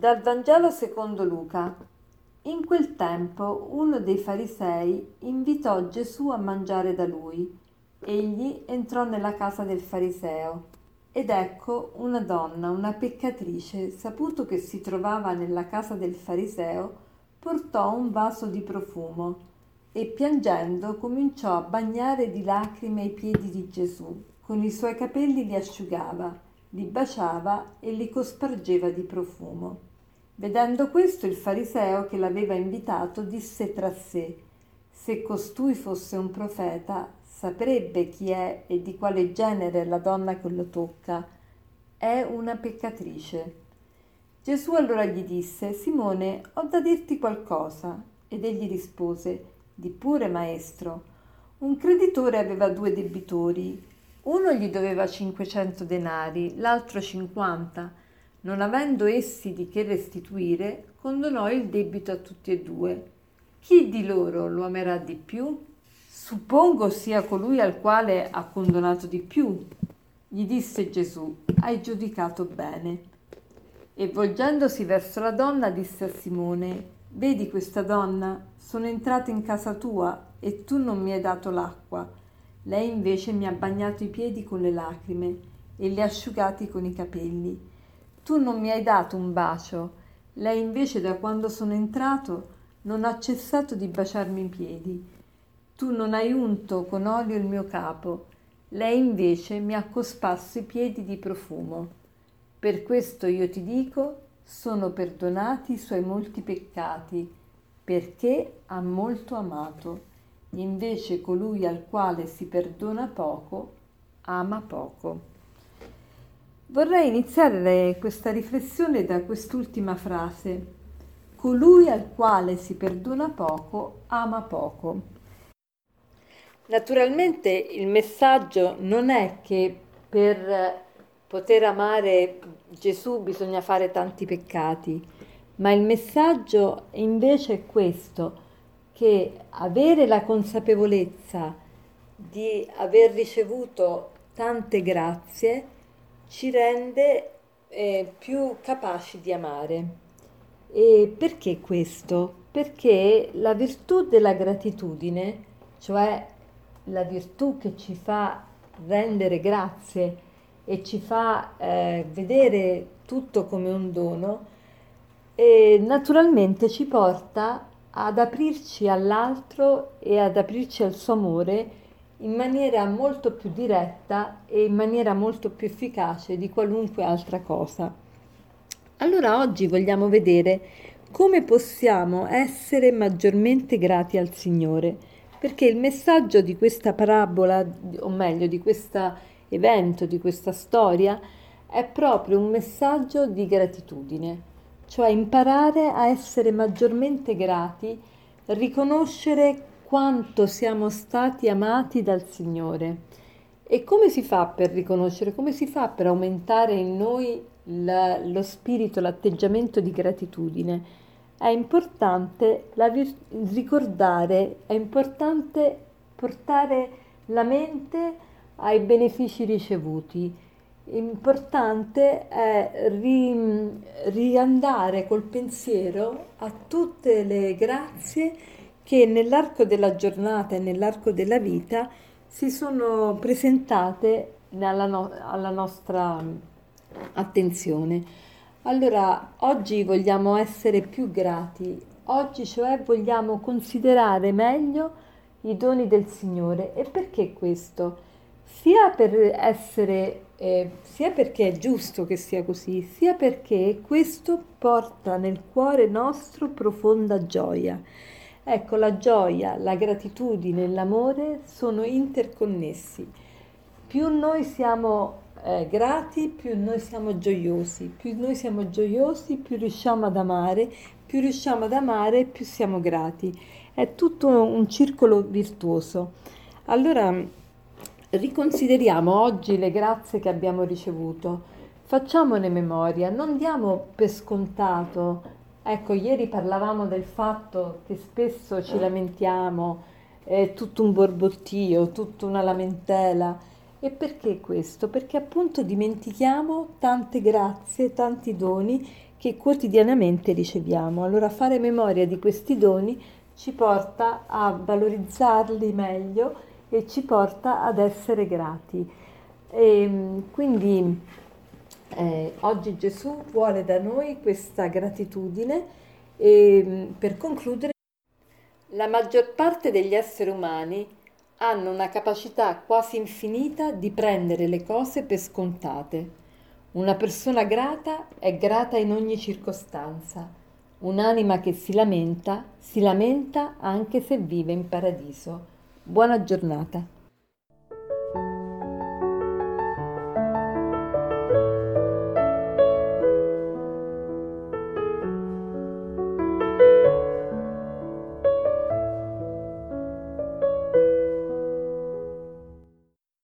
Dal Vangelo secondo Luca. In quel tempo uno dei farisei invitò Gesù a mangiare da lui. Egli entrò nella casa del fariseo. Ed ecco una donna, una peccatrice, saputo che si trovava nella casa del fariseo, portò un vaso di profumo e piangendo cominciò a bagnare di lacrime i piedi di Gesù, con i suoi capelli li asciugava li baciava e li cospargeva di profumo. Vedendo questo, il fariseo che l'aveva invitato disse tra sé, se costui fosse un profeta, saprebbe chi è e di quale genere la donna che lo tocca. È una peccatrice. Gesù allora gli disse, Simone, ho da dirti qualcosa. Ed egli rispose, di pure, maestro. Un creditore aveva due debitori. Uno gli doveva 500 denari, l'altro 50. Non avendo essi di che restituire, condonò il debito a tutti e due. Chi di loro lo amerà di più? Suppongo sia colui al quale ha condonato di più. Gli disse Gesù, hai giudicato bene. E volgendosi verso la donna disse a Simone, vedi questa donna? Sono entrata in casa tua e tu non mi hai dato l'acqua lei invece mi ha bagnato i piedi con le lacrime e li ha asciugati con i capelli. Tu non mi hai dato un bacio. Lei invece da quando sono entrato non ha cessato di baciarmi i piedi. Tu non hai unto con olio il mio capo. Lei invece mi ha cosparso i piedi di profumo. Per questo io ti dico, sono perdonati i suoi molti peccati, perché ha molto amato. Invece colui al quale si perdona poco, ama poco. Vorrei iniziare questa riflessione da quest'ultima frase. Colui al quale si perdona poco, ama poco. Naturalmente il messaggio non è che per poter amare Gesù bisogna fare tanti peccati, ma il messaggio invece è questo che avere la consapevolezza di aver ricevuto tante grazie ci rende eh, più capaci di amare. E perché questo? Perché la virtù della gratitudine, cioè la virtù che ci fa rendere grazie e ci fa eh, vedere tutto come un dono, eh, naturalmente ci porta ad aprirci all'altro e ad aprirci al suo amore in maniera molto più diretta e in maniera molto più efficace di qualunque altra cosa. Allora oggi vogliamo vedere come possiamo essere maggiormente grati al Signore, perché il messaggio di questa parabola, o meglio di questo evento, di questa storia, è proprio un messaggio di gratitudine cioè imparare a essere maggiormente grati, riconoscere quanto siamo stati amati dal Signore. E come si fa per riconoscere, come si fa per aumentare in noi la, lo spirito, l'atteggiamento di gratitudine? È importante la, ricordare, è importante portare la mente ai benefici ricevuti importante è ri, riandare col pensiero a tutte le grazie che nell'arco della giornata e nell'arco della vita si sono presentate alla, no, alla nostra attenzione. Allora, oggi vogliamo essere più grati, oggi cioè vogliamo considerare meglio i doni del Signore. E perché questo? Sia per essere eh, sia perché è giusto che sia così, sia perché questo porta nel cuore nostro profonda gioia. Ecco, la gioia, la gratitudine l'amore sono interconnessi. Più noi siamo eh, grati, più noi siamo gioiosi. Più noi siamo gioiosi, più riusciamo ad amare. Più riusciamo ad amare, più siamo grati. È tutto un circolo virtuoso. Allora, riconsideriamo oggi le grazie che abbiamo ricevuto, facciamone memoria, non diamo per scontato. Ecco, ieri parlavamo del fatto che spesso ci lamentiamo, è tutto un borbottio, tutta una lamentela. E perché questo? Perché appunto dimentichiamo tante grazie, tanti doni che quotidianamente riceviamo. Allora fare memoria di questi doni ci porta a valorizzarli meglio e ci porta ad essere grati. E ehm, quindi eh, oggi Gesù vuole da noi questa gratitudine e ehm, per concludere la maggior parte degli esseri umani hanno una capacità quasi infinita di prendere le cose per scontate. Una persona grata è grata in ogni circostanza. Un'anima che si lamenta, si lamenta anche se vive in paradiso. Buona giornata.